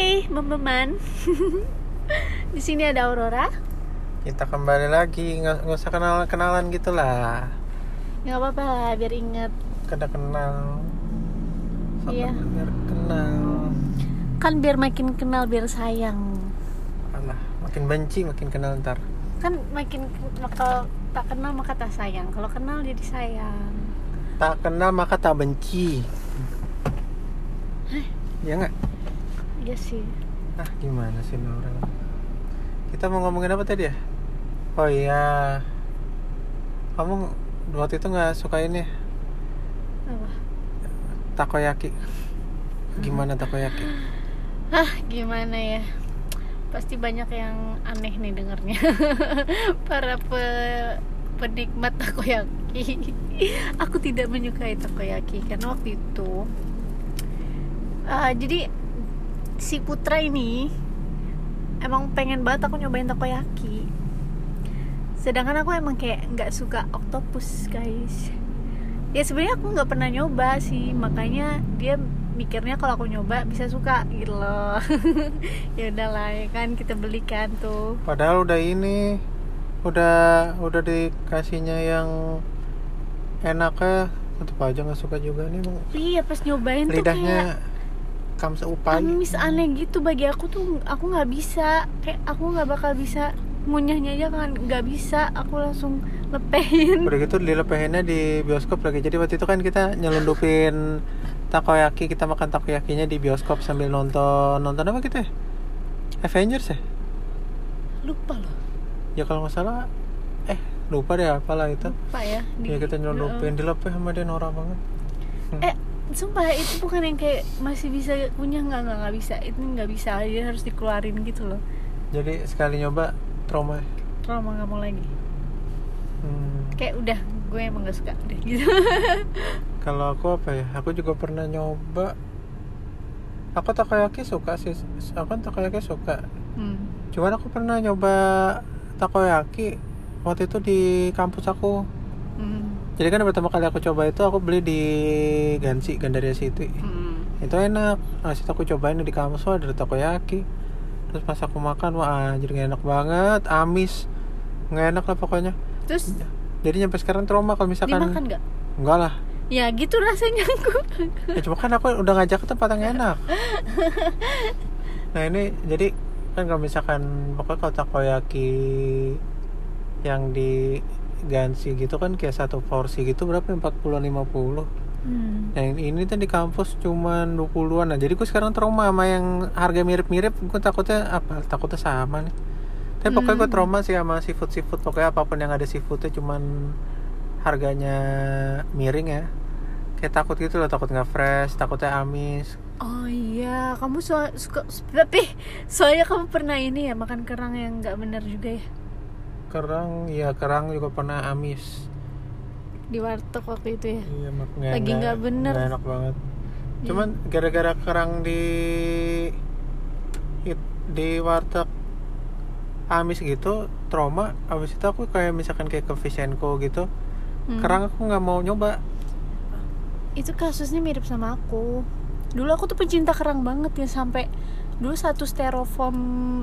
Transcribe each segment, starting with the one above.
Hai, Mememan. Di sini ada Aurora. Kita kembali lagi, nggak nggak usah kenal kenalan gitu lah. Nggak apa-apa lah, biar inget. Kada kenal. Sama Iya. Biar kenal. Kan biar makin kenal, biar sayang. Alah, makin benci makin kenal ntar. Kan makin kalau tak kenal maka tak sayang. Kalau kenal jadi sayang. Tak kenal maka tak benci. Ya nggak? Iya sih. Ah gimana sih Nora? Kita mau ngomongin apa tadi ya? Oh iya, kamu waktu itu nggak suka ini Apa? takoyaki? Gimana takoyaki? Ah, gimana ya? Pasti banyak yang aneh nih dengarnya. Para pe penikmat takoyaki. Aku tidak menyukai takoyaki karena waktu itu ah, jadi si Putra ini emang pengen banget aku nyobain takoyaki. Sedangkan aku emang kayak nggak suka oktopus, guys. Ya sebenarnya aku nggak pernah nyoba sih, makanya dia mikirnya kalau aku nyoba bisa suka gitu loh. ya udahlah ya kan kita belikan tuh. Padahal udah ini, udah udah dikasihnya yang enaknya tetap aja nggak suka juga nih Iya pas nyobain tuh kayak kamsa upai. amis aneh gitu bagi aku tuh aku nggak bisa kayak aku nggak bakal bisa ngunyahnya aja kan nggak bisa aku langsung lepehin Udah gitu dilepehinnya di bioskop lagi. Jadi waktu itu kan kita nyelundupin takoyaki, kita makan takoyakinya di bioskop sambil nonton nonton apa kita? ya? Avengers ya? lupa loh Ya kalau nggak salah, eh lupa deh apalah itu. lupa ya di- Ya kita nyelundupin dilepeh sama dia norak banget. eh sumpah itu bukan yang kayak masih bisa kunyah nggak nggak nggak bisa itu nggak bisa dia harus dikeluarin gitu loh Jadi sekali nyoba trauma. trauma nggak mau lagi Hmm. kayak udah gue emang gak suka deh gitu Kalau aku apa ya? Aku juga pernah nyoba. Aku takoyaki suka sih. Aku takoyaki suka. hmm. Cuman aku pernah nyoba takoyaki waktu itu di kampus aku. Jadi kan pertama kali aku coba itu aku beli di Gansi Gandaria City. Hmm. Itu enak. Situ aku cobain di kampus ada takoyaki. Terus pas aku makan wah anjir nggak enak banget, amis. Nggak enak lah pokoknya. terus Jadi nyampe sekarang trauma kalau misalkan dimakan nggak enggak lah. ya gitu rasanya aku Ya cuma kan aku udah ngajak ke tempat yang enak. Nah ini jadi kan kalau misalkan pokoknya kalau takoyaki yang di Gansi gitu kan kayak satu porsi gitu berapa 40 50 hmm. Yang ini tuh di kampus cuman 20-an nah jadi gue sekarang trauma sama yang harga mirip-mirip gue takutnya apa? Takutnya sama nih. Tapi pokoknya gue Hmm. trauma sih sama seafood seafood. Pokoknya apa pun yang ada seafoodnya cuman harganya miring ya. Kayak takut gitu loh takut nggak fresh takutnya amis. Oh iya, kamu so suka tapi soalnya kamu pernah ini ya makan kerang yang nggak benar juga ya kerang ya kerang juga pernah amis di warteg waktu itu ya. iya mak Lagi nggak bener. nggak enak banget Iya. cuman gara-gara kerang di di warteg amis gitu trauma abis itu aku kayak misalkan kayak ke Fish and Co gitu Hmm. kerang aku nggak mau nyoba Itu kasusnya mirip sama aku. Dulu aku tuh pecinta kerang banget ya sampai dulu satu styrofoam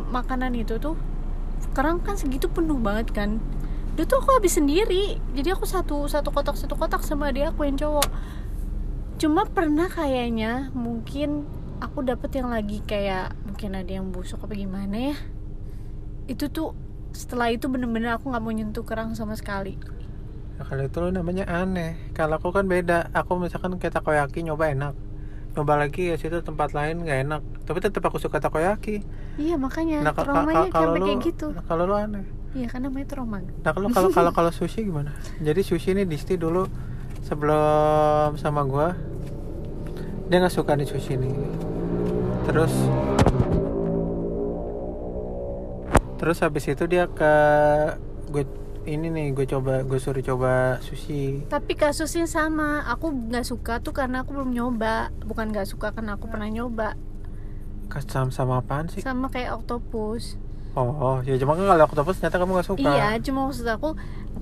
makanan itu tuh kerang kan segitu penuh banget kan. Dulu tuh aku habis sendiri. Jadi aku satu satu kotak satu kotak sama dia aku yang cowok. Cuma pernah kayaknya mungkin aku dapet yang lagi kayak mungkin ada yang busuk apa gimana ya. Itu tuh setelah itu bener-bener aku nggak mau nyentuh kerang sama sekali. Nah, kalau itu namanya aneh kalau aku kan beda aku misalkan kayak takoyaki nyoba enak nyoba lagi ya situ tempat lain nggak enak tapi tetap aku suka takoyaki Iya makanya nah traumanya ka- kalau lu kayak gitu. nah, kalau lu aneh Iya kan namanya trauma. Nah kalau kalau kalau kalau sushi gimana? Jadi sushi ini Disti dulu sebelum sama gua dia nggak suka nih sushi nih. Terus terus habis itu dia ke gue ini nih gue coba gue suruh coba sushi. Tapi kasusnya sama, aku nggak suka tuh karena aku belum nyoba, bukan nggak suka karena aku pernah nyoba. Sama sama apaan sih? Sama kayak oktopus. Oh, oh ya cuma kan kalau octopus ternyata kamu nggak suka. Iya, cuma maksud aku,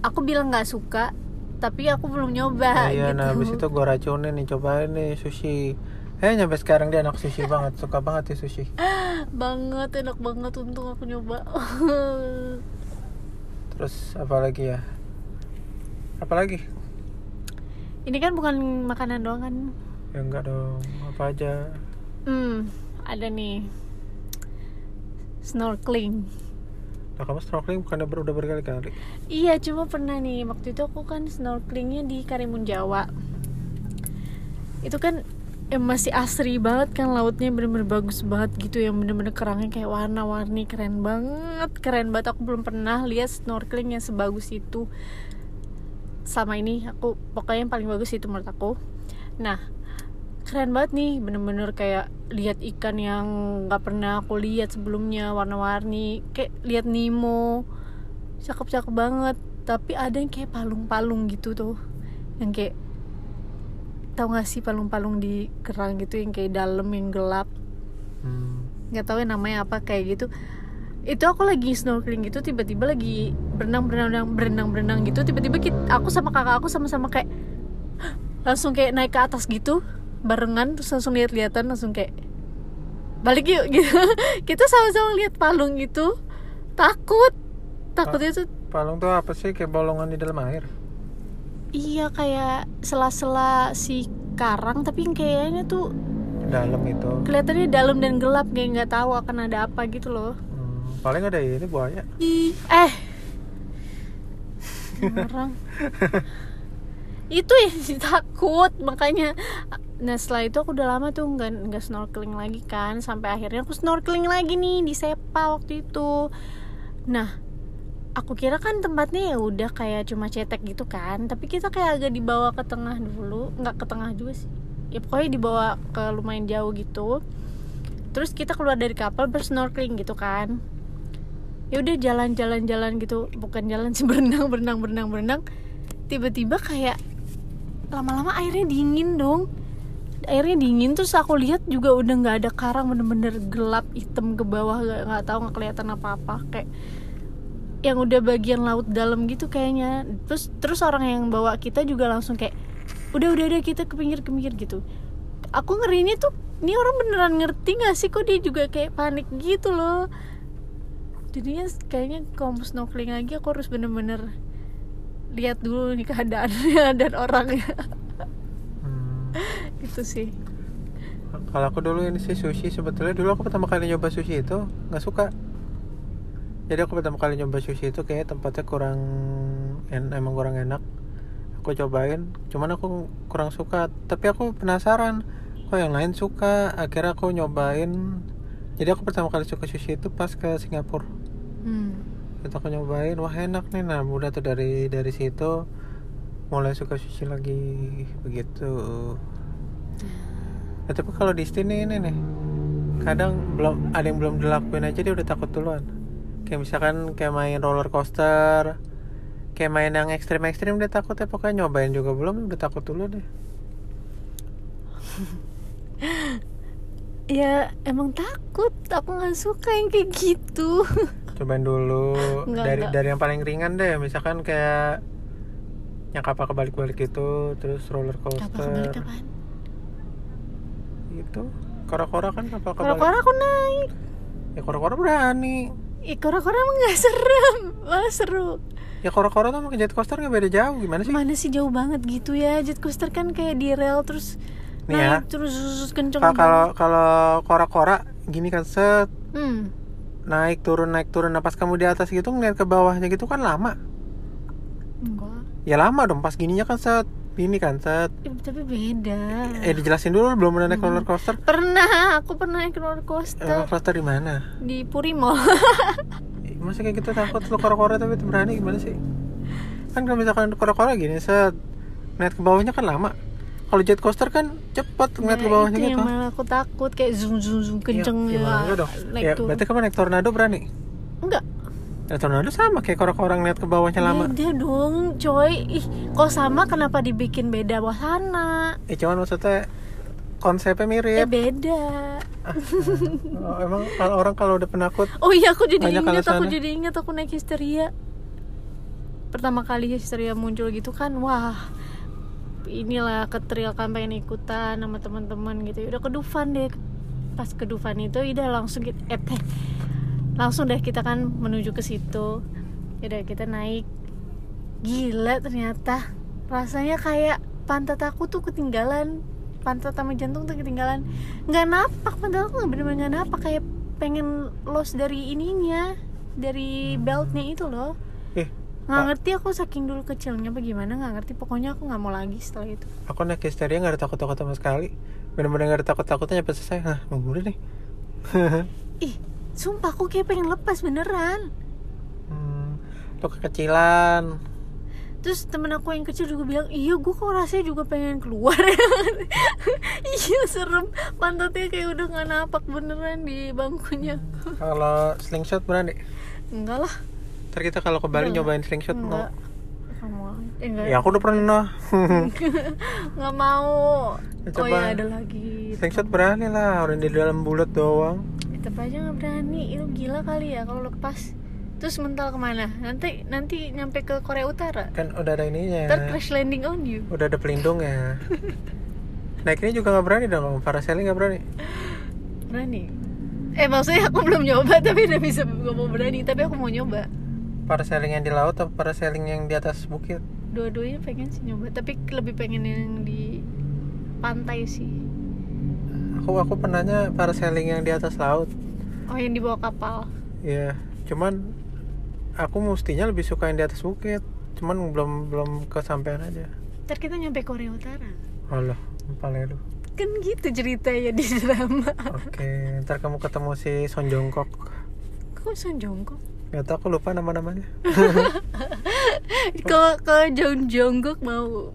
aku bilang nggak suka, tapi aku belum nyoba Nah, iya, gitu. nah habis itu gue racunin nih cobain nih sushi. Eh nyampe sekarang dia anak sushi banget, suka banget ya sushi. banget enak banget untung aku nyoba Terus apa lagi ya? Apa lagi? ini kan bukan makanan doang kan Ya enggak dong, apa aja. hmm ada nih snorkeling Nah kamu snorkeling bukan udah, udah berkali-kali? Iya, cuma pernah nih waktu itu aku kan snorkelingnya di Karimun Jawa. Itu kan eh, masih asri banget kan lautnya bener-bener bagus banget gitu yang bener-bener kerangnya kayak warna-warni keren banget keren banget. Aku belum pernah lihat snorkeling yang sebagus itu. Sama ini aku pokoknya yang paling bagus itu menurut aku. Nah keren banget nih bener-bener kayak lihat ikan yang nggak pernah aku lihat sebelumnya warna-warni kayak lihat Nemo. Cakep-cakep banget. Tapi ada yang kayak palung-palung gitu tuh yang kayak tau gak sih palung-palung di kerang gitu yang kayak dalam yang gelap Hmm. nggak tahu ya namanya apa kayak gitu itu aku lagi snorkeling gitu tiba-tiba lagi berenang berenang berenang berenang gitu tiba-tiba aku sama kakak aku sama-sama kayak langsung kayak naik ke atas gitu barengan terus langsung lihat-lihatan langsung kayak balik yuk gitu kita sama-sama lihat palung gitu takut takutnya tuh Palung tuh apa sih? Kayak bolongan di dalam air? Iya kayak sela-sela si karang tapi yang kayaknya tuh Dalam itu. kelihatannya dalam dan gelap kayak nggak tahu akan ada apa gitu loh Hmm. Paling ada ini buaya. eh orang itu yang takut makanya nah setelah itu aku udah lama tuh nggak nggak snorkeling lagi kan sampai akhirnya aku snorkeling lagi nih di Sepa waktu itu nah aku kira kan tempatnya ya udah kayak cuma cetek gitu kan. Tapi kita kayak agak dibawa ke tengah dulu. Nggak ke tengah juga sih. Ya pokoknya dibawa ke lumayan jauh gitu. Terus kita keluar dari kapal bersnorkeling gitu kan. Ya udah jalan-jalan-jalan gitu. Bukan jalan sih berenang berenang berenang berenang. Tiba-tiba kayak lama-lama airnya dingin dong. Airnya dingin terus aku lihat juga udah nggak ada karang. Bener-bener gelap hitam ke bawah. Nggak tahu nggak kelihatan apa-apa. Kayak yang udah bagian laut dalam gitu kayaknya. Terus terus orang yang bawa kita juga langsung kayak udah udah udah kita ke pinggir ke pinggir gitu. Aku ngerinya tuh ini orang beneran ngerti nggak sih kok dia juga kayak panik gitu loh. Jadinya kayaknya kalau mau snorkeling lagi aku harus bener-bener lihat dulu nih keadaannya dan orangnya. Hmm. itu sih. Kalau aku dulu ini sih sushi sebetulnya dulu aku pertama kali nyoba sushi itu nggak suka. Jadi aku pertama kali nyoba sushi itu kayak tempatnya kurang en emang kurang enak. Aku cobain, cuman aku kurang suka. Tapi aku penasaran, kok yang lain suka. Akhirnya aku nyobain. Jadi aku pertama kali suka sushi itu pas ke Singapura. hmm. Itu aku nyobain, wah enak nih. Nah, udah tuh dari dari situ mulai suka sushi lagi begitu. Nah, tapi kalau di sini ini nih, kadang belum ada yang belum dilakuin aja dia udah takut duluan. Kayak misalkan kayak main roller coaster, kayak main yang ekstrim-ekstrim dia takut ya pokoknya nyobain juga belum udah takut dulu deh. ya emang takut aku nggak suka yang kayak gitu Cobain dulu Enggak, dari enggak. dari yang paling ringan deh, misalkan kayak yang kapal kebalik-balik itu, terus roller kapal coaster. kebalik apaan Itu kora-kora kan kapal kebalik. kora-kora aku naik Ya kora-kora berani. Ih, kora-kora emang gak serem. Malah seru. Ya kora-kora tuh sama jet coaster nggak beda jauh. Gimana sih? mana sih jauh banget gitu ya? Jet coaster kan kayak di rel terus Nih ya. naik terus sus- kenceng Ka- Kalau kalau kora-kora gini kan set. Hmm. naik turun naik turun. Nah pas kamu di atas gitu ngeliat ke bawahnya gitu kan lama. Enggak. Ya lama dong. Pas gininya kan set ini kan set Eh, tapi beda. Eh dijelasin dulu belum pernah naik Hmm. roller coaster? Pernah aku pernah naik roller roller coaster coaster di mana? Di Purimo Ih, masa kayak gitu takut lu kora-kora tapi berani gimana sih? Kan kalau misalkan kora-kora gini set ngeliat ke bawahnya kan lama. Kalau jet coaster kan cepet ngeliat ke Nah, bawahnya itu gitu. yang malah aku takut kayak zoom zoom zoom kenceng ya, ya, dong. Naik ya turun berarti kamu naik tornado berani? Enggak Nah, tornado sama kayak kora-kora ngeliat ke bawahnya lama. Beda dong coy. Ih kok sama? Kenapa dibikin beda wahana? Eh cuman maksudnya konsepnya eh mirip. beda. Oh, emang kalau orang kalau udah penakut, oh iya aku jadi ingat aku jadi ingat aku naik histeria. Pertama kali histeria muncul gitu kan wah. Inilah ke trail kan pengen ikutan sama teman-teman gitu. Udah ke Dufan deh. Pas ke Dufan itu udah langsung kita eh, teh, langsung deh kita kan menuju ke situ. Udah kita naik. Gila ternyata. Rasanya kayak pantat aku tuh ketinggalan. Pantat sama jantung tuh ketinggalan. Nggak napak pantat aku bener-bener nggak napak. Kayak pengen los dari ininya dari beltnya itu loh. Eh nggak ngerti aku saking dulu kecilnya bagaimana nggak ngerti. Pokoknya aku nggak mau lagi setelah itu. Aku naik histeria nggak ada takut-takut sama sekali. Bener-bener nggak ada takut-takutnya pas selesai. Hah mau udah nih. Ih sumpah aku kayak pengen lepas beneran. Hmm, lo kekecilan. Terus temen aku yang kecil juga bilang iya gue kok rasanya juga pengen keluar. Iya serem. Pantatnya kayak udah nggak napak beneran di bangkunya. Kalau slingshot berani enggak lah. Ntar kita kalau ke Bali nyobain slingshot enggak. Mau? Eh, enggak. Ya aku udah pernah nggak mau. Ya, oh coba. ya ada lagi. Slingshot berani lah orang di dalam bulat doang tetap aja nggak berani. Itu gila kali ya kalau lepas. Terus mental ke mana? Nanti nanti nyampe ke Korea Utara. Kan udah ada ininya. Ntar crash landing on you. Udah ada pelindungnya. Naik ini juga nggak berani dong. Parasailing nggak berani. Berani? Eh maksudnya aku belum nyoba tapi udah bisa gue mau berani. Tapi aku mau nyoba. Parasailing yang di laut atau parasailing yang di atas bukit? Dua-duanya pengen sih nyoba. Tapi lebih pengen yang di pantai sih aku aku pernahnya parasailing yang di atas laut. Oh yang di bawah kapal. Ya cuman aku mestinya lebih suka yang di atas bukit cuman belum belum kesampaian aja. Ntar kita nyampe Korea Utara. Allah paling lu kan gitu ceritanya di drama. Oke ntar kamu ketemu si Son Jongkok kok Son Jongkok Gak tau aku lupa nama-namanya. Ke ke Jong Jongkok mau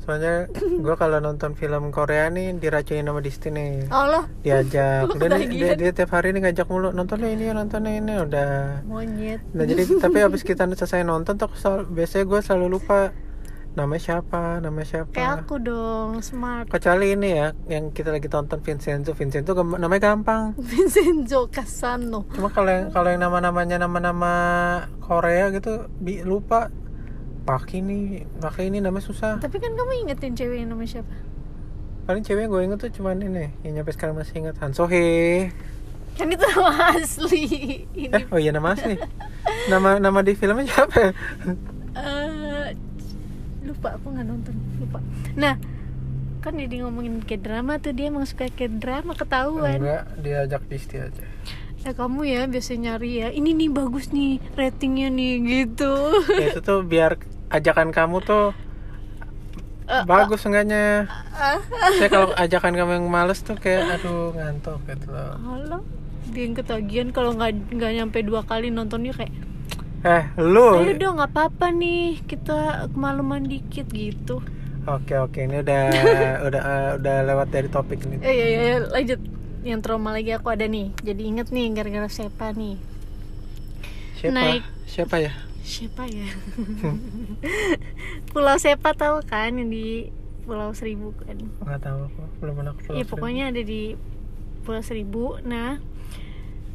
Soalnya gue kalau nonton film Korea nih diracunin sama Disney nih. Allah. Diajak. Dia, dia, ketagihan. dia tiap hari nih ngajak mulu Nontonnya ini ya nontonnya ini. Udah. Monyet. Nah jadi tapi habis kita selesai nonton tuh selalu- Biasanya gue selalu lupa Namanya siapa? Namanya siapa? Kayak aku dong smart. Kecuali ini ya Yang kita lagi tonton Vincenzo. Vincenzo gam- namanya gampang. Vincenzo Casano Cuma kalau yang kalau yang nama-namanya nama-nama Korea gitu bi- lupa. Paki nih, pakai ini namanya susah. tapi kan kamu ingetin cewek yang namanya siapa Paling cewek yang gue inget tuh cuman ini, yang nyampe sekarang masih inget Han Sohee. kan itu nama asli ini Eh, oh iya nama asli. nama nama di filmnya siapa? eh, lupa aku nggak nonton lupa nah kan jadi ngomongin ke drama tuh dia emang suka ke drama ketahuan Enggak, diajak Disti aja. Eh kamu ya biasa nyari ya ini nih bagus nih ratingnya nih gitu Ya, itu tuh biar ajakan kamu tuh Eh, bagus enggaknya. ah. Saya kalau ajakan kamu yang males tuh kayak aduh ngantuk gitu loh. Halo, dia yang ketagihan kalau nggak nggak nyampe dua kali nontonnya kayak Eh, lu. ayo dong nggak apa-apa nih kita kemaluman dikit gitu Oke oke ini udah udah eh, udah lewat dari topik ini. eh ya, ya, ya, lanjut yang trauma lagi aku ada nih jadi inget nih gara-gara sepa nih Siapa? Naik. Siapa ya? siapa ya Pulau Sepa tahu kan yang di Pulau Seribu kan Nggak tahu aku belum pernah ke Pulau Seribu. pokoknya ada di Pulau Seribu nah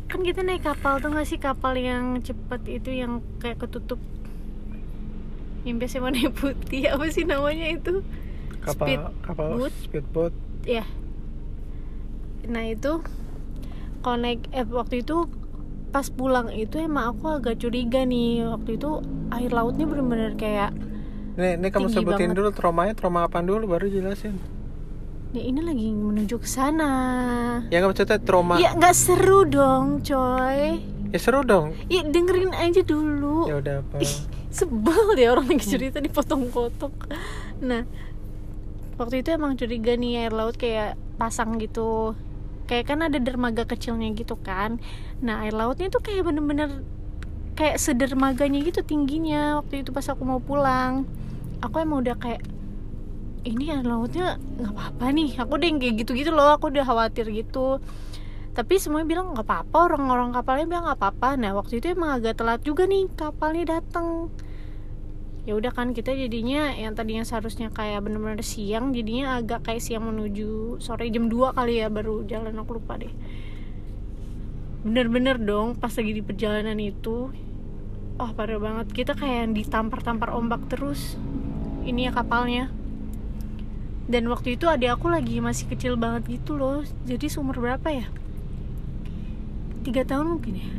kan kita naik kapal tuh nggak sih kapal yang cepet itu yang kayak ketutup yang biasa warna putih apa sih namanya itu kapal speed kapal boat. speedboat. ya nah itu naik eh, waktu itu pas pulang itu emang aku agak curiga nih waktu itu air lautnya bener-bener kayak Nih, nih kamu sebutin banget. dulu traumanya trauma apa dulu baru jelasin. ya ini lagi menuju ke sana Ya nggak maksudnya trauma. ya nggak seru dong coy Ya seru dong. ya dengerin aja dulu Ya udah apa? Ih, sebel deh orang lagi cerita dipotong-potong nah waktu itu emang curiga nih air laut kayak pasang gitu kayak kan ada dermaga kecilnya gitu kan. Nah air lautnya tuh kayak bener-bener kayak sedermaganya gitu tingginya waktu itu pas aku mau pulang. Aku emang udah kayak ini air lautnya nggak apa-apa nih. Aku udah kayak gitu-gitu loh aku udah khawatir gitu. Tapi semuanya bilang nggak apa-apa orang-orang kapalnya bilang nggak apa-apa. Nah waktu itu emang agak telat juga nih kapalnya datang ya udah kan kita jadinya yang tadinya seharusnya kayak bener-bener siang jadinya agak kayak siang menuju sore jam 2 kali ya baru jalan aku lupa deh. Bener-bener dong pas lagi di perjalanan itu oh parah banget. Kita kayak ditampar-tampar ombak terus ini ya kapalnya. Dan waktu itu adik aku lagi masih kecil banget gitu loh jadi seumur berapa ya? Tiga tahun mungkin ya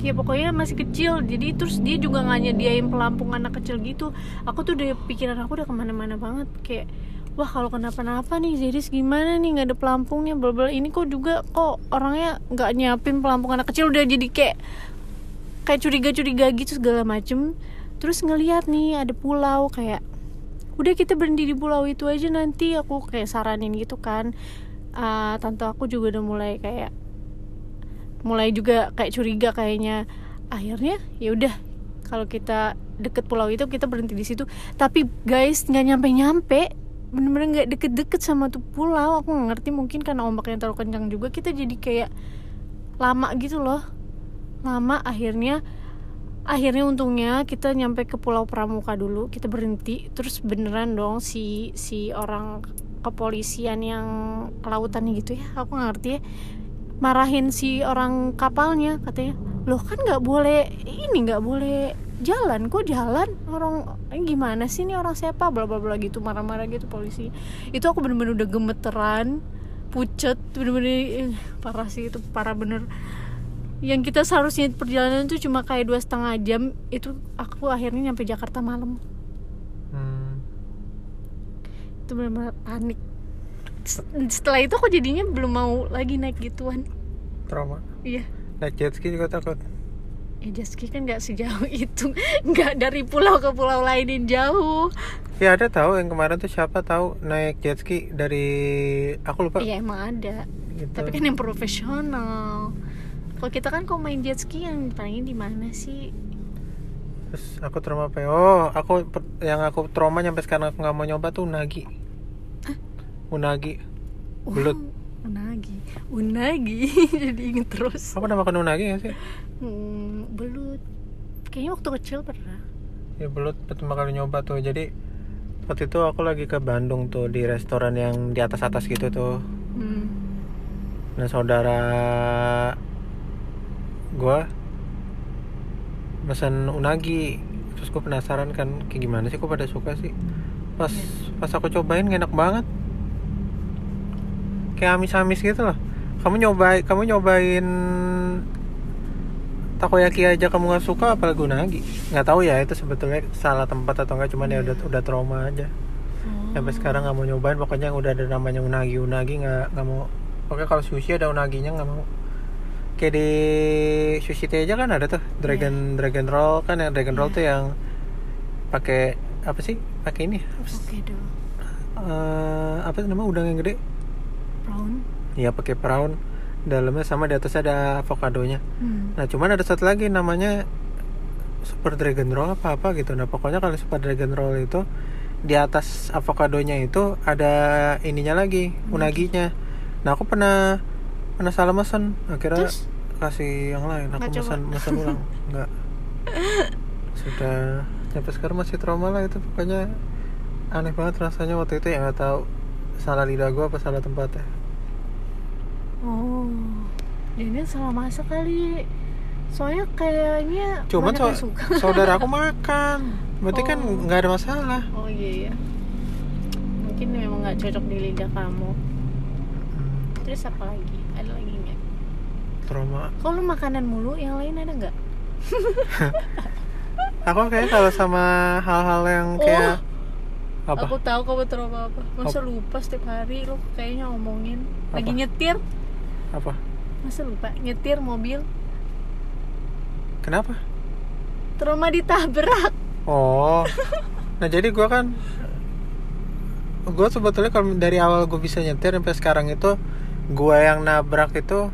ya pokoknya masih kecil. Jadi terus dia juga nggak nyediain pelampung anak kecil gitu. Aku tuh udah pikiran aku udah ke mana-mana banget. Kayak wah kalau kenapa-napa nih jadi gimana nih? Nggak ada pelampungnya. Bla. Ini kok juga kok orangnya nggak nyiapin pelampung anak kecil. Udah jadi kayak kayak curiga-curiga gitu segala macem. Terus ngeliat nih ada pulau kayak udah kita berhenti di pulau itu aja nanti aku kayak saranin gitu kan. Ah, tante aku juga udah mulai kayak mulai juga kayak curiga kayaknya. Akhirnya ya udah kalau kita deket pulau itu kita berhenti di situ. Tapi guys nggak nyampe nyampe bener-bener nggak deket-deket sama tuh pulau. Aku nggak ngerti mungkin karena ombaknya terlalu kencang juga kita jadi kayak lama gitu loh. Lama akhirnya akhirnya untungnya kita nyampe ke pulau Pramuka dulu kita berhenti. Terus beneran dong si si orang kepolisian yang kelautan gitu ya aku nggak ngerti ya marahin si orang kapalnya katanya. Loh kan nggak boleh ini nggak boleh jalan. Kok jalan? Orang eh, gimana sih ini orang siapa bla bla bla gitu marah-marah gitu polisi. Itu aku bener-bener udah gemeteran pucet bener-bener eh, parah sih itu parah bener. Yang kita seharusnya perjalanan itu cuma kayak dua setengah jam itu aku akhirnya nyampe Jakarta malam. Hmm. itu benar-benar panik setelah itu aku jadinya belum mau lagi naik gituan. Trauma? Iya. Naik jet ski juga takut? Ya jet ski kan nggak sejauh itu. Nggak dari pulau ke pulau lain yang jauh. Ya ada tahu yang kemarin tuh siapa tahu naik jet ski dari aku lupa. Iya emang ada. Gitu. tapi kan yang profesional. Kalau kita kan kalau main jet ski yang paling di mana sih? Terus aku trauma apa oh aku yang aku trauma sampai sekarang aku nggak mau nyoba tuh unagi unagi. Belut. Wow, unagi. Unagi jadi inget terus. Apa pernah makan unagi gak sih? Hmm, belut. Kayaknya waktu kecil pernah. Ya belut pertama kali nyoba tuh. Jadi waktu itu aku lagi ke Bandung tuh di restoran yang di atas atas gitu tuh. Hmm. nah saudara gua pesan unagi. Terus gue penasaran kan kayak gimana sih kok pada suka sih? Pas pas aku cobain enak banget kayak amis-amis gitu loh. Kamu nyobain kamu nyobain takoyaki aja kamu nggak suka apalagi unagi? Nggak tahu ya itu sebetulnya salah tempat atau enggak cuman ya udah udah trauma aja. Oh. sampai sekarang nggak mau nyobain pokoknya yang udah ada namanya unagi unagi nggak nggak mau. Pokoknya kalau sushi ada unaginya nggak mau. Kayak di sushi teh aja kan ada tuh dragon dragon roll kan yang dragon roll tuh yang pakai apa sih? Pakai ini apa sih? oke dong. Eh, apa sih nama udang yang gede brown Iya pakai prawn. Dalamnya sama di atasnya ada avokadonya. Hmm. nah cuman ada satu lagi namanya super dragon roll apa apa gitu. Nah pokoknya kalau super dragon roll itu di atas avokadonya itu ada ininya lagi unaginya. Nah aku pernah pernah salah mesen. Akhirnya Terus? kasih yang lain. Aku Nggak coba? mesen mesen ulang. Nggak. Sudah sampai sekarang masih trauma lah itu. Pokoknya aneh banget rasanya waktu itu ya nggak tahu salah lidah gua apa salah tempatnya? Oh ini salah masak kali. Soalnya kayaknya cuman so- suka. saudara aku makan. Berarti kan Oh. nggak ada masalah. Oh iya iya. Mungkin memang nggak cocok di lidah kamu. Terus apa lagi? Ada lagi nggak? Trauma. Kalau makanan mulu yang lain ada nggak? Aku kayak kalau sama hal-hal yang kayak apa? Aku tahu kamu trauma apa masa Apa? lupa setiap hari lu kayaknya ngomongin. Lagi Apa? nyetir. Apa? Masa lupa? Nyetir mobil. Kenapa? Trauma ditabrak. Oh. Nah jadi gua kan gue sebetulnya kalau dari awal gue bisa nyetir sampai sekarang itu gua yang nabrak itu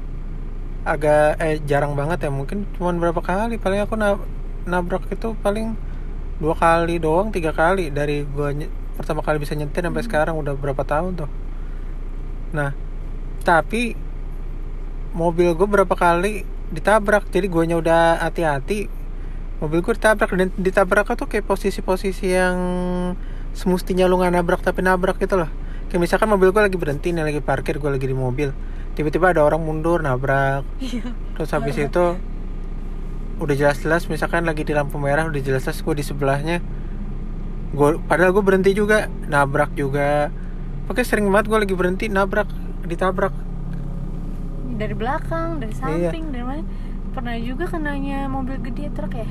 agak eh jarang banget ya mungkin. Cuma berapa kali paling aku na- nabrak itu paling dua kali doang tiga kali. Dari gua nye- pertama kali bisa nyetir sampai sekarang udah berapa tahun tuh. Nah tapi mobil gue berapa kali ditabrak. Jadi guanya udah hati-hati mobil gue ditabrak. Dan ditabraknya tuh kayak posisi-posisi yang semestinya lu nggak nabrak tapi nabrak gitu loh. Kayak misalkan mobil gue lagi berhenti nih lagi parkir gue lagi di mobil. Tiba-tiba ada orang mundur nabrak. Iya. terus habis itu udah jelas-jelas misalkan lagi di lampu merah udah jelas-jelas gue di sebelahnya. Gue padahal gue berhenti juga nabrak juga. Pakai sering banget gue lagi berhenti nabrak ditabrak. Dari belakang dari Iya. samping dari mana. Pernah juga kenanya mobil gede truk ya?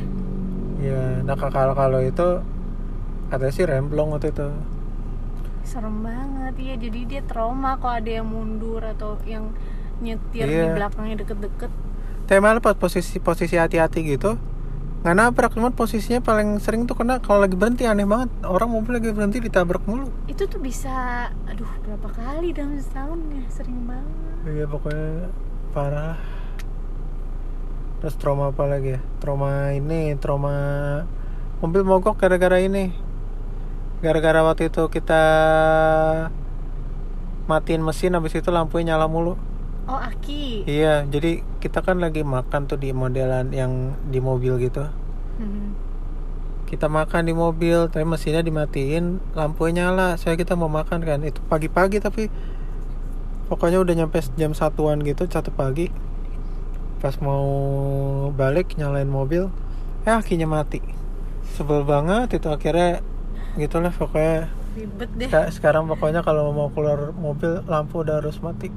Ya nah kalau kalau itu katanya sih remblong waktu itu. Serem banget iya. Jadi dia trauma kalau ada yang mundur atau yang nyetir di Iya. belakangnya deket-deket tapi malah pas posisi posisi hati-hati gitu nggak nabrak cuman posisinya paling sering tuh kena kalau lagi berhenti aneh banget orang mobil lagi berhenti ditabrak mulu. Itu tuh bisa aduh berapa kali dalam setahun ya sering banget. Iya pokoknya parah. Terus trauma apa lagi ya? Trauma ini trauma mobil mogok gara-gara ini. Gara-gara waktu itu kita matiin mesin habis itu lampunya nyala mulu oh aki. Iya jadi kita kan lagi makan tuh di modelan yang di mobil gitu. Hmm. kita makan di mobil tapi mesinnya dimatiin lampunya nyala saya kita mau makan kan. Itu pagi-pagi tapi pokoknya udah nyampe jam satuan gitu satu pagi. Pas mau balik nyalain mobil eh akinya mati. Sebel banget itu akhirnya gitulah pokoknya. Ribet deh. Seka- sekarang pokoknya kalau mau keluar mobil lampu udah harus mati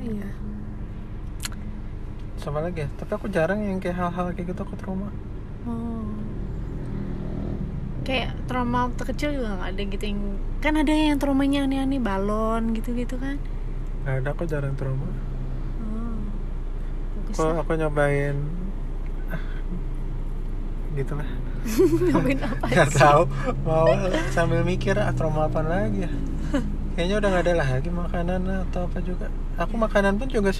iya sama lagi ya tapi aku jarang yang kayak hal-hal kayak gitu aku trauma Oh. Kayak trauma waktu kecil juga nggak ada gitu yang kan ada yang traumanya aneh-aneh balon gitu-gitu kan. nggak ada aku jarang trauma Oh. Bagus aku, lah. nyobain ah, gitulah Nyobain apa sih? tahu mau sambil mikir ah trauma apa lagi ya kayaknya udah nggak ada lagi makanan atau apa juga aku makanan pun juga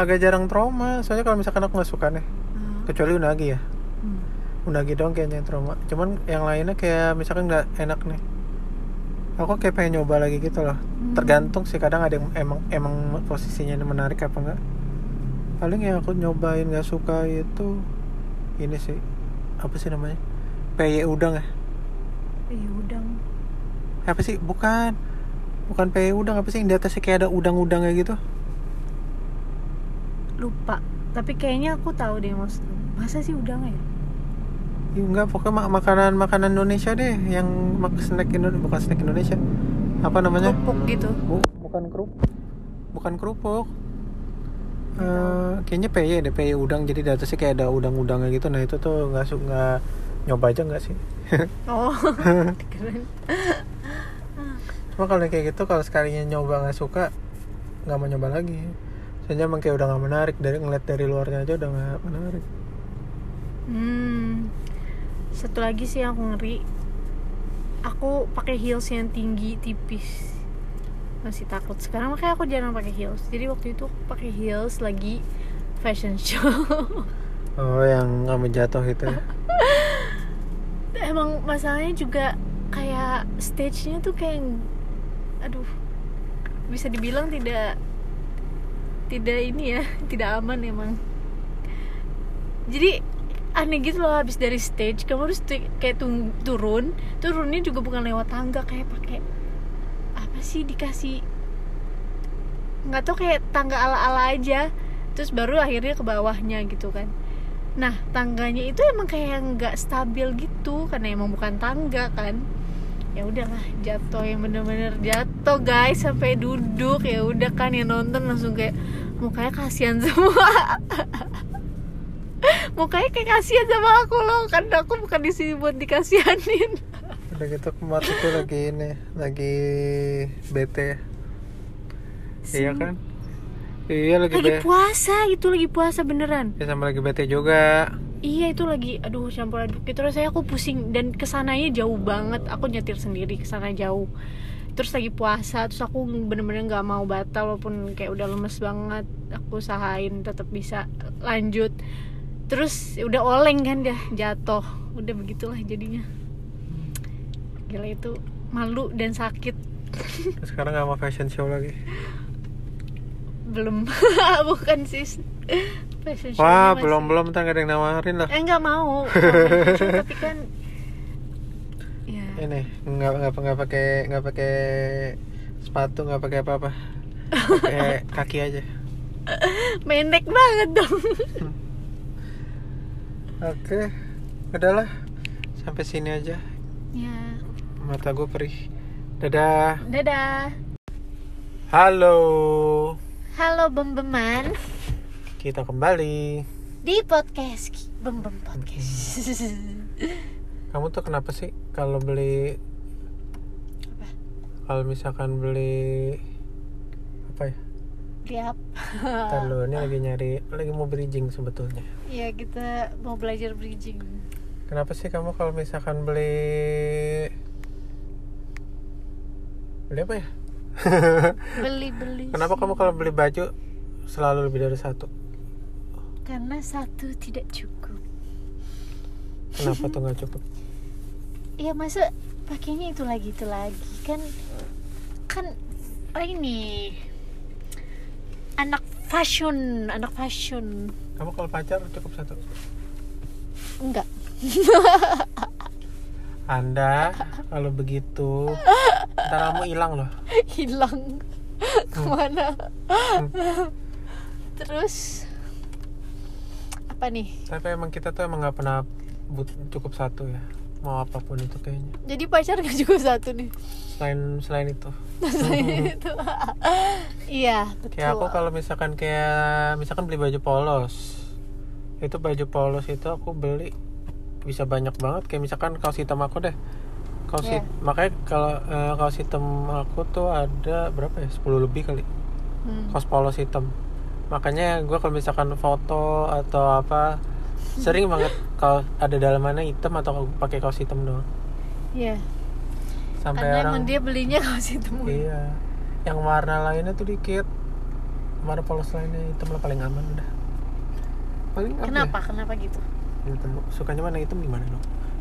agak jarang trauma soalnya kalau misalkan aku nggak suka nih. Ah. kecuali unagi ya. Hmm. unagi dong kayaknya yang trauma. Cuman yang lainnya kayak misalkan nggak enak nih. Aku kayak pengen nyoba lagi gitu loh. Hmm. tergantung sih kadang ada yang emang emang posisinya ini menarik apa enggak paling yang aku nyobain nggak suka itu ini sih. Apa sih namanya? Peye udang ya. Iya udang. apa sih? Bukan bukan peye udang apa sih yang di atasnya kayak ada udang-udangnya gitu Lupa. Tapi kayaknya aku tahu deh maksud. Masa sih udang ya? Iya enggak pokoknya mak- makanan makanan Indonesia deh yang mak snack Indonesia bukan snack Indonesia apa namanya Kerupuk gitu. Bu, bukan kerupuk bukan kerupuk Eh, kayaknya peye deh peye udang jadi di atasnya kayak ada udang-udangnya gitu nah itu tuh nggak su nggak nyoba aja nggak sih Oh. Keren. Cuma kalau kayak gitu kalau sekalinya nyoba nggak suka nggak mau nyoba lagi soalnya emang kayak udah nggak menarik dari ngeliat dari luarnya aja udah nggak menarik Hmm. Satu lagi sih yang aku ngeri. Aku pakai heels yang tinggi tipis. Masih takut. Sekarang makanya aku jarang pakai heels. Jadi waktu itu aku pakai heels lagi fashion show. oh yang mau jatuh itu ya. Emang masalahnya juga kayak stage-nya tuh kayak aduh. Bisa dibilang tidak tidak ini ya, tidak aman emang. Jadi aneh gitu loh habis dari stage kamu harus kayak turun turunnya juga bukan lewat tangga kayak pakai apa sih dikasih nggak tahu kayak tangga ala-ala aja terus baru akhirnya ke bawahnya gitu kan nah tangganya itu emang kayak nggak stabil gitu karena emang bukan tangga kan ya udahlah jatuh yang bener-bener jatuh guys sampai duduk. Ya udah kan yang nonton langsung kayak mukanya kasihan semua. Mukanya kayak kasihan sama aku loh karena aku bukan di sini buat dikasihanin. Udah gitu kemarin tuh lagi ini lagi bete. Iya kan? Iya lagi lagi bete puasa itu lagi puasa beneran. Ya sama lagi bete juga iya itu lagi aduh campur aduk. Itu rasanya aku pusing dan ke sananya jauh banget. Aku nyetir sendiri ke sana jauh. Terus lagi puasa terus aku bener-bener nggak mau batal walaupun kayak udah lemes banget. Aku usahain tetap bisa lanjut. Terus udah oleng kan dia jatuh. Udah begitulah jadinya. Gila itu malu dan sakit. Sekarang nggak mau fashion show lagi? Belum. Bukan sis fashion show wah belum belum ntar nggak ada yang nawarin lah eh nggak mau show, tapi kan ya ini nggak nggak nggak pakai nggak pakai sepatu nggak pakai apa apa pakai kaki aja pendek banget dong oke udahlah sampai sini aja Ya. Mata gue perih. Dadah. Dadah. Halo. Halo bem-beman Kita kembali. di podcast Bem-bem Podcast. Kamu tuh kenapa sih kalau beli Apa? kalau misalkan beli apa ya? Lihat. Ntar lu, ini lagi nyari lagi mau bridging sebetulnya. Iya, kita mau belajar bridging. Kenapa sih kamu kalau misalkan beli beli apa ya? Beli-beli. Kenapa kamu kalau beli baju selalu lebih dari satu? Karena satu tidak cukup. Kenapa tuh nggak cukup? Iya masa pakainya itu lagi itu lagi. Kan kan oh ini. Anak fashion anak fashion. Kamu kalau pacar cukup satu? enggak. Anda kalau begitu ntar kamu hilang loh. hilang. Ke mana? Terus apa nih Tapi emang kita tuh emang nggak pernah but cukup satu ya. Mau apa pun itu kayaknya. jadi pacar gak cukup satu nih Selain selain itu. Selain itu iya betul Kayak aku kalau misalkan kayak misalkan beli baju polos. Itu baju polos itu aku beli bisa banyak banget kayak misalkan kaos hitam aku deh. Kaos Iya. hit- makanya kalau eh, kaos hitam aku tuh ada berapa ya? 10 lebih kali. Hmm. Kaos polos hitam. Makanya gue kalau misalkan foto atau apa sering banget kalau ada dalamannya hitam atau pakai kaos hitam doang. iya Sampai karena orang emang dia belinya kaos hitam Iya. Yang warna lainnya tuh dikit. Warna polos lainnya hitam lah paling aman udah. Paling apa kenapa kenapa gitu Ya? Hitam. Sukanya mana hitam gimana lo?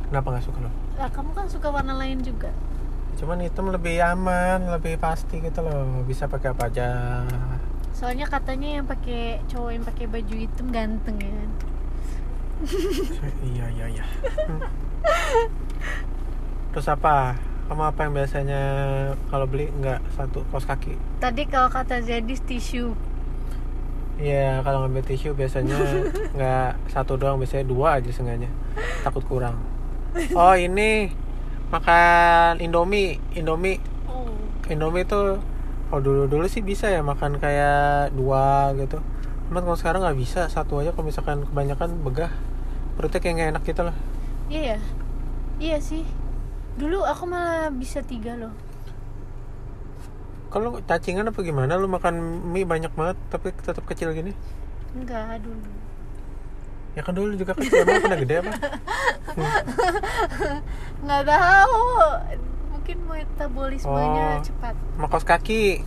Kenapa nggak suka lo? lah kamu kan suka warna lain juga Cuman hitam lebih aman, lebih pasti gitu loh. Bisa pakai apa aja. Soalnya katanya yang pakai cowok yang pakai baju hitam ganteng ya kan iya iya iya. Terus apa? Kamu apa yang biasanya kalau beli nggak satu kaos kaki? tadi kalau kata Zadis tisu Iya, kalau ngambil tisu biasanya nggak satu doang, biasanya dua aja sengaja. Takut kurang. Oh ini makan Indomie, Indomie, oh Indomie tuh kalau dulu dulu sih bisa ya makan kayak dua gitu. Cuman kalau sekarang nggak bisa satu aja kalau misalkan kebanyakan begah perutnya kayak nggak enak gitu loh. iya ya iya sih dulu aku malah bisa tiga loh Kalau cacingan apa gimana? Lu makan mie banyak banget tapi tetap kecil gini? enggak dulu Ya kan dulu juga kecil, emang pernah gede apa? nggak tahu mungkin metabolismenya Oh. cepat Sama kaos kaki,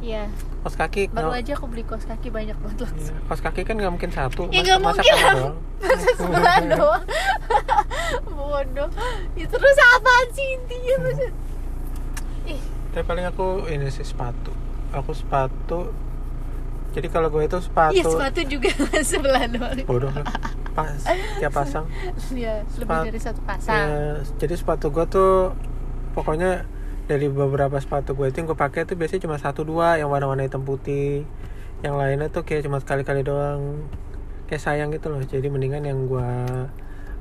iya kaos kaki. baru aja aku beli kaos kaki banyak banget Iya, langsung kaos kaki kan nggak mungkin satu. Ya, nggak mungkin. doang? masa sebelah doang bodoh ya, terus apaan sih intinya maksud ih Tapi paling aku ini sih sepatu. Aku sepatu. Jadi kalau gue itu sepatu. iya sepatu juga sebelah doang Bodoh lah. Pas tiap pasang. ya lebih dari satu pasang Ya, jadi sepatu gue tuh pokoknya dari beberapa sepatu gue itu yang gue pakai tuh biasanya cuma satu dua yang warna-warna hitam putih. Yang lainnya tuh kayak cuma sekali-kali doang. Kayak sayang gitu loh. Jadi mendingan yang gue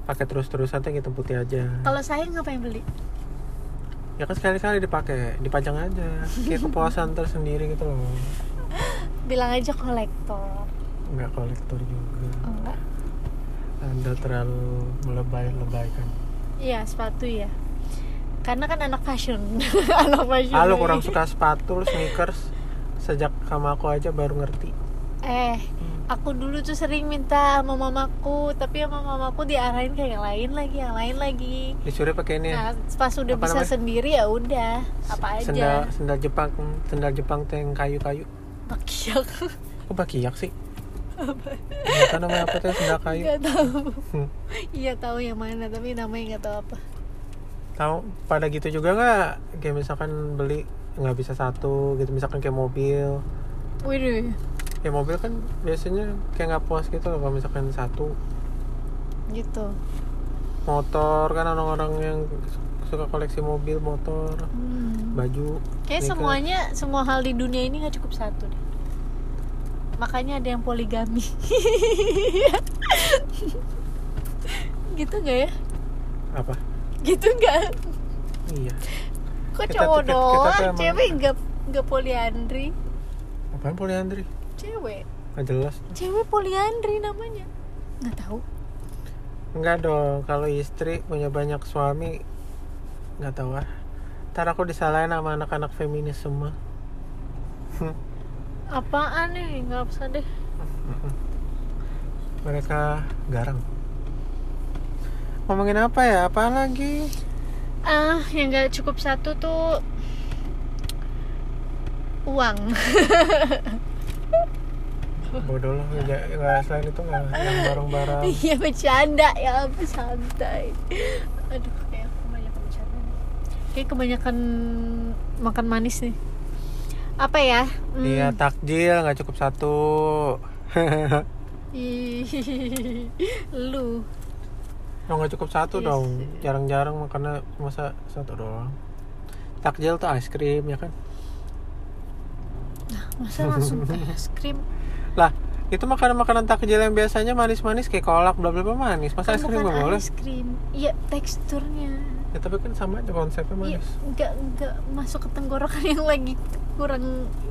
pakai terus-terusan tuh yang hitam putih aja. kalau sayang ngapain beli Ya kan sekali-kali dipakai, dipajang aja. Kayak kepuasan tersendiri gitu loh. bilang aja kolektor Enggak kolektor juga. oh, enggak Anda terlalu melebay-lebaykan. iya sepatu ya karena kan anak fashion anak fashion lagi. kurang suka sepatu, sneakers. Sejak sama aku aja baru ngerti. eh aku dulu tuh sering minta sama mamaku tapi sama mamaku diarahin kayak yang lain lagi yang lain lagi Disuruh pakai ini ya. nah pas udah Apa bisa namanya? sendiri ya udah apa aja Sendal sendal Jepang, sendal Jepang tuh yang kayu-kayu. bakiak Kok bakiyak sih? Tahu namanya apa tuh sendal kayu. nggak tahu Hmm. iya tahu yang mana tapi namanya nggak tahu apa Tahu pada gitu juga nggak? Kayak misalkan beli nggak bisa satu gitu misalkan kayak mobil Waduh, ya mobil kan biasanya kayak nggak puas gitu loh kalau misalkan satu gitu. motor kan orang-orang yang suka koleksi mobil motor Hmm. baju Kayak semuanya, semua hal di dunia ini nggak cukup satu deh. Makanya ada yang poligami. gitu nggak ya? apa gitu nggak iya. Kok Kita cowok kita- kita doang emang- cewek nggak nggak poliandri. Apaan poliandri? Cewek. Nggak jelas. Cewek poliandri namanya. Nggak tahu. Enggak dong, kalau istri punya banyak suami nggak tahu ah. Ntar aku disalahin sama anak-anak feminis semua. apaan nih? Nggak usah deh. Mereka garang. Ngomongin apa ya? Apa lagi? ah yang nggak cukup satu tuh uang Bodoh lah, nggak selain itu nggak yang barang-barang. iya bercanda ya apa santai aduh kayak kebanyakan bercanda kayak kebanyakan makan manis nih apa ya Hmm, Iya takjil nggak cukup satu. lu Oh nggak cukup satu Yes. dong. Jarang-jarang makannya masa satu doang. Takjil tuh es krim ya kan? masa langsung ke es krim Lah itu makanan-makanan takjil yang biasanya manis-manis kayak kolak bla bla bla manis. Masa Kan es krim nggak boleh? es krim iya teksturnya Ya tapi kan sama aja konsepnya Iya, manis. nggak nggak masuk ke tenggorokan yang lagi kurang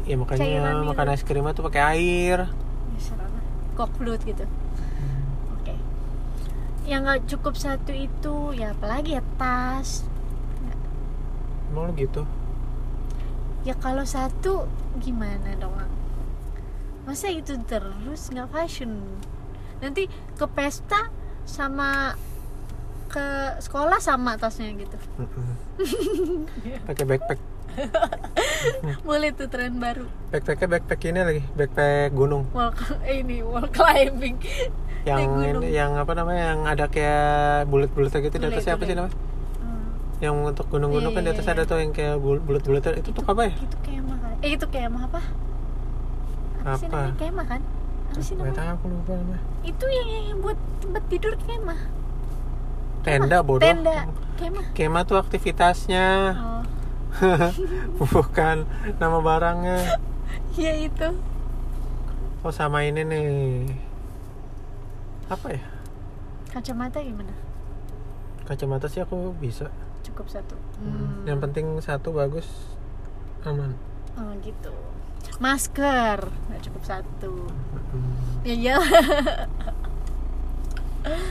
Ya makanya itu. makan es krimnya tuh pakai air. ya, kok gitu yang nggak cukup satu itu ya apalagi ya tas. Emang lu gitu? ya kalau satu gimana dong? Masa itu terus nggak fashion? Nanti ke pesta sama ke sekolah sama tasnya gitu. Pakai backpack. boleh tuh tren baru. Backpacknya backpack ini lagi, backpack gunung. wall ini wall climbing Yang yang apa namanya, yang ada kayak bulat-bulat gitu di atasnya apa sih bule. namanya? Hmm. Yang untuk gunung-gunung Iya, kan di iya, atas iya. ada tuh yang kayak bul- bulat-bulat itu tuh apa ya? itu kemah kan eh itu kemah apa apa, sih Apa? namanya kemah kan apa sih namanya tahu aku lupa namanya. itu yang, yang buat tempat tidur kemah Tenda bodoh. tenda kemah Kema tuh aktivitasnya, oh bukan nama barangnya. iya itu Oh sama ini nih. Apa ya? kacamata gimana Kacamata sih aku bisa. cukup satu Hmm. Yang penting satu bagus, aman. oh gitu masker nggak cukup satu Hmm. ya ya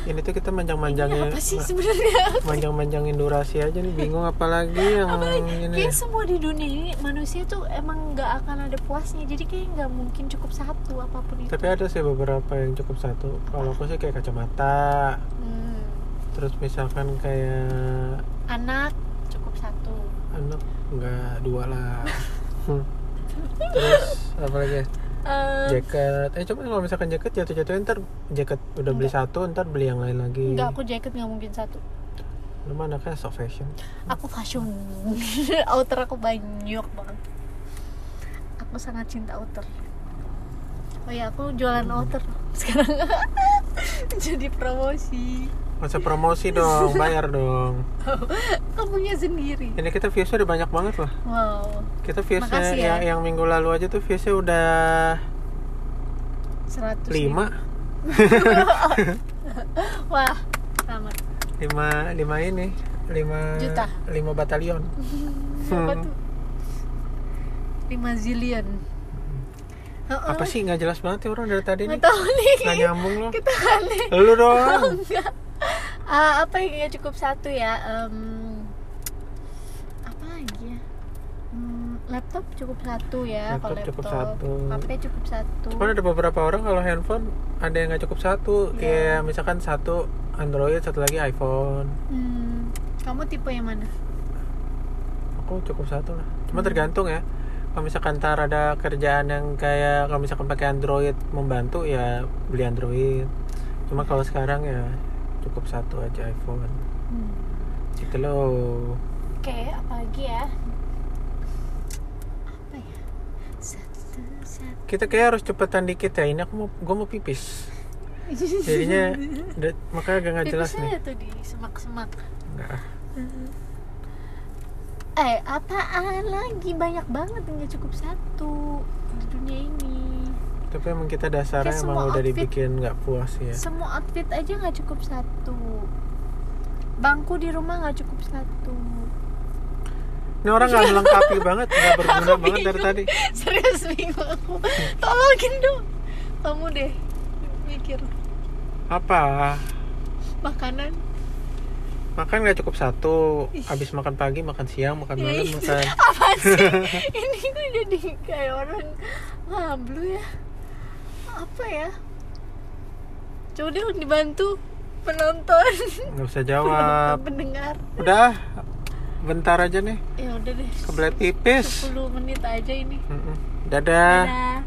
Ini tuh kita ini manjang-manjangin, apa sih sebenarnya manjang-manjangin durasi aja nih. Bingung apalagi yang ini. kayak semua di dunia ini manusia tuh emang nggak akan ada puasnya jadi kayak nggak mungkin cukup satu apa pun itu Tapi ada sih beberapa yang cukup satu. Kalau aku sih kayak kacamata. Hmm. Terus misalkan kayak anak cukup satu anak enggak dua lah. Hmm. Terus apa lagi? Eh, Jaket. Eh coba kalau misalkan jaket jatuh-jatuh ntar jaket udah beli satu ntar beli yang lain lagi. Enggak, aku jaket nggak mungkin satu. Lu mah anaknya so fashion. Aku fashion. outer aku banyak banget. Aku sangat cinta outer. Oh ya, aku jualan outer sekarang. Jadi promosi. Masa promosi dong, bayar dong. Kamunya sendiri. Ini kita viewsnya udah banyak banget loh. Wow, Kita viewsnya ya. yang, yang minggu lalu aja tuh viewsnya udah 100 lima, Wah, selamat. lima, lima ini, lima, Juta. lima batalion. Apa Hmm. tuh? 5 zillion. Heeh. Apa sih nggak jelas banget ya orang dari tadi nih? Nggak tahu nih. Nggak nyambung loh. Kita aneh. Lu dong. enggak Ah, apa yang cukup satu ya Em, apa lagi ya Hmm, laptop cukup satu ya Laptop kalau laptop cukup satu. HP cukup satu Cuman ada beberapa orang kalau handphone ada yang nggak cukup satu. Iya. Kayak misalkan satu Android, satu lagi iPhone. Hmm, kamu tipe yang mana Aku cukup satu lah. Cuma Hmm. tergantung ya. Kalau misalkan ntar ada kerjaan yang kayak kalau misalkan pakai Android membantu ya beli Android. Cuma kalau sekarang ya cukup satu aja iPhone. Hmm. Gitu loh. oke apa lagi ya apa ya satu satu Kita kayak harus cepetan dikit ya. Ini aku mau gue mau pipis. Jadinya makanya agak nggak jelas Pipisnya nih. tuh di semak-semak eh apaan lagi banyak banget nggak cukup satu di dunia ini Tapi emang kita dasarnya Kayak emang udah outfit. dibikin nggak puas ya. semua outfit aja nggak cukup satu bangku di rumah nggak cukup satu Ini orang nggak melengkapi banget, nggak berguna banget dari tadi. serius bingung aku tolongin dong kamu deh mikir Apa? makanan Makan nggak cukup satu. Habis makan pagi, makan siang, makan malam, makan. apa sih ini gue jadi kayak orang ngablu ya apa ya coba dong dibantu penonton Nggak usah jawab. pendengar Udah, bentar aja nih. ya udah deh Kebelet pipis. 10 menit aja ini. Dadah. Dadah.